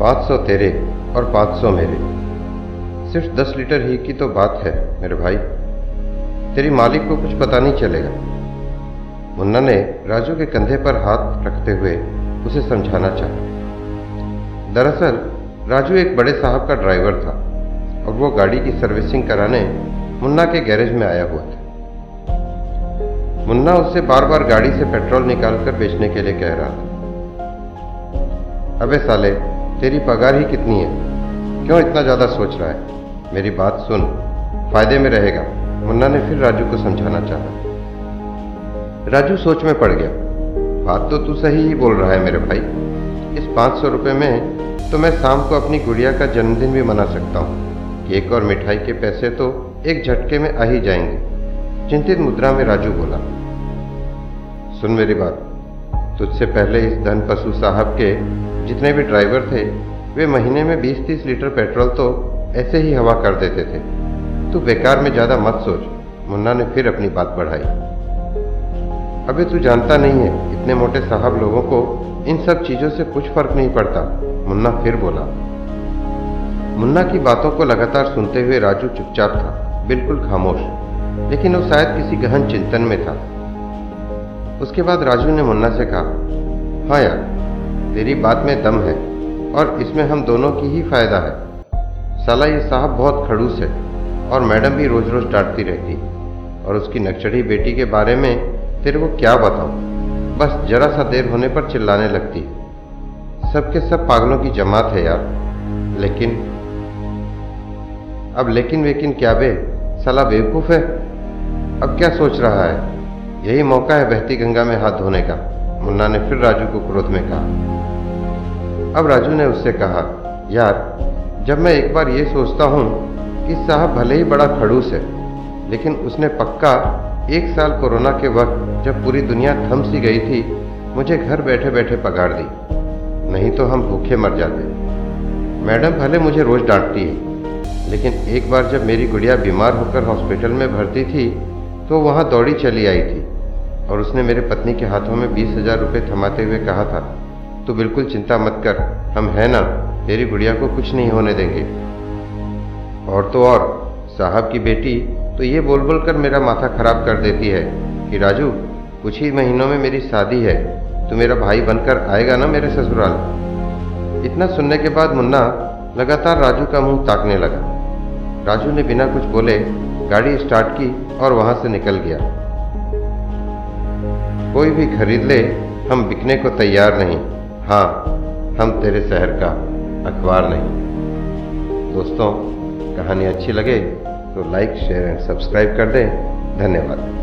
500 तेरे और 500 मेरे। सिर्फ़ 10 लीटर ही की तो बात है, मेरे भाई। तेरी मालिक को कुछ पता नहीं चलेगा। मुन्ना ने राजू के कंधे पर हाथ रखते हुए उसे समझाना चाहा। दरअसल, राजू एक बड़े साहब का ड्राइवर था और वो गाड़ी की सर्विसिंग कराने मुन्ना के गैरेज में आया हुआ था। मुन्ना उससे बार बार गाड़ी से पेट्रोल निकालकर बेचने के लिए कह रहा था। अबे साले तेरी पगार ही कितनी है? क्यों इतना ज़्यादा सोच रहा है? मेरी बात सुन। फ़ायदे में रहेगा। मुन्ना ने फिर राजू को समझाना चाहा। राजू सोच में पड़ गया। बात तो तू सही ही बोल रहा है मेरे भाई। इस पाँच सौ रुपये में तो मैं शाम को अपनी गुड़िया का जन्मदिन भी मना सकता हूँ। केक और मिठाई के पैसे तो एक झटके में आ ही जाएँगे। चिंतित मुद्रा में राजू बोला, सुन मेरी बात। तुझसे पहले इस धन पशु साहब के जितने भी ड्राइवर थे, वे महीने में 20-30 लीटर पेट्रोल तो ऐसे ही हवा कर देते थे। तू बेकार में ज़्यादा मत सोच, मुन्ना ने फिर अपनी बात बढ़ाई। अबे तू जानता नहीं है, इतने मोटे साहब लोगों को इन सब चीज़ों से कुछ फ़र्क नहीं पड़ता, मुन्ना फिर बोला। मुन्ना की बातों को लगातार सुनते हुए राजू चुपचाप था, बिल्कुल खामोश, लेकिन वो शायद किसी गहन चिंतन में था। उसके बाद राजू ने मुन्ना से कहा हाँ यार तेरी बात में दम है और इसमें हम दोनों की ही फ़ायदा है। साला ये साहब बहुत खड़ूस है और मैडम भी रोज रोज डांटती रहती और उसकी नक्चढ़ी बेटी के बारे में तेरे को क्या बताऊँ? बस जरा सा देर होने पर चिल्लाने लगती है। सबके सब पागलों की जमात है यार। लेकिन, अब लेकिन वेकिन क्या बे? साला बेवकूफ़ है। अब क्या सोच रहा है? यही मौका है बहती गंगा में हाथ धोने का। मुन्ना ने फिर राजू को क्रोध में कहा। अब राजू ने उससे कहा, यार, जब मैं एक बार ये सोचता हूँ कि साहब भले ही बड़ा खड़ूस है, लेकिन उसने पक्का एक साल कोरोना के वक्त जब पूरी दुनिया थम सी गई थी, मुझे घर बैठे बैठे पगार दी। नहीं तो हम भूखे मर जाते। मैडम भले मुझे रोज़ डांटती है, लेकिन एक बार जब मेरी गुड़िया बीमार होकर हॉस्पिटल में भर्ती थी तो वहाँ दौड़ी चली आई थी। और उसने मेरे पत्नी के हाथों में बीस हज़ार रुपये थमाते हुए कहा था तो बिल्कुल चिंता मत कर, हम हैं ना, तेरी गुड़िया को कुछ नहीं होने देंगे। और तो और, साहब की बेटी तो ये बोल बोल कर मेरा माथा खराब कर देती है कि, राजू, कुछ ही महीनों में मेरी शादी है तो मेरा भाई बनकर आएगा ना मेरे ससुराल? इतना सुनने के बाद मुन्ना लगातार राजू का मुँह ताकने लगा। राजू ने बिना कुछ बोले गाड़ी स्टार्ट की और वहाँ से निकल गया। कोई भी खरीद ले, हम बिकने को तैयार नहीं। हाँ हम तेरे शहर का अखबार नहीं। दोस्तों, कहानी अच्छी लगे तो लाइक शेयर एंड सब्सक्राइब कर दें। धन्यवाद।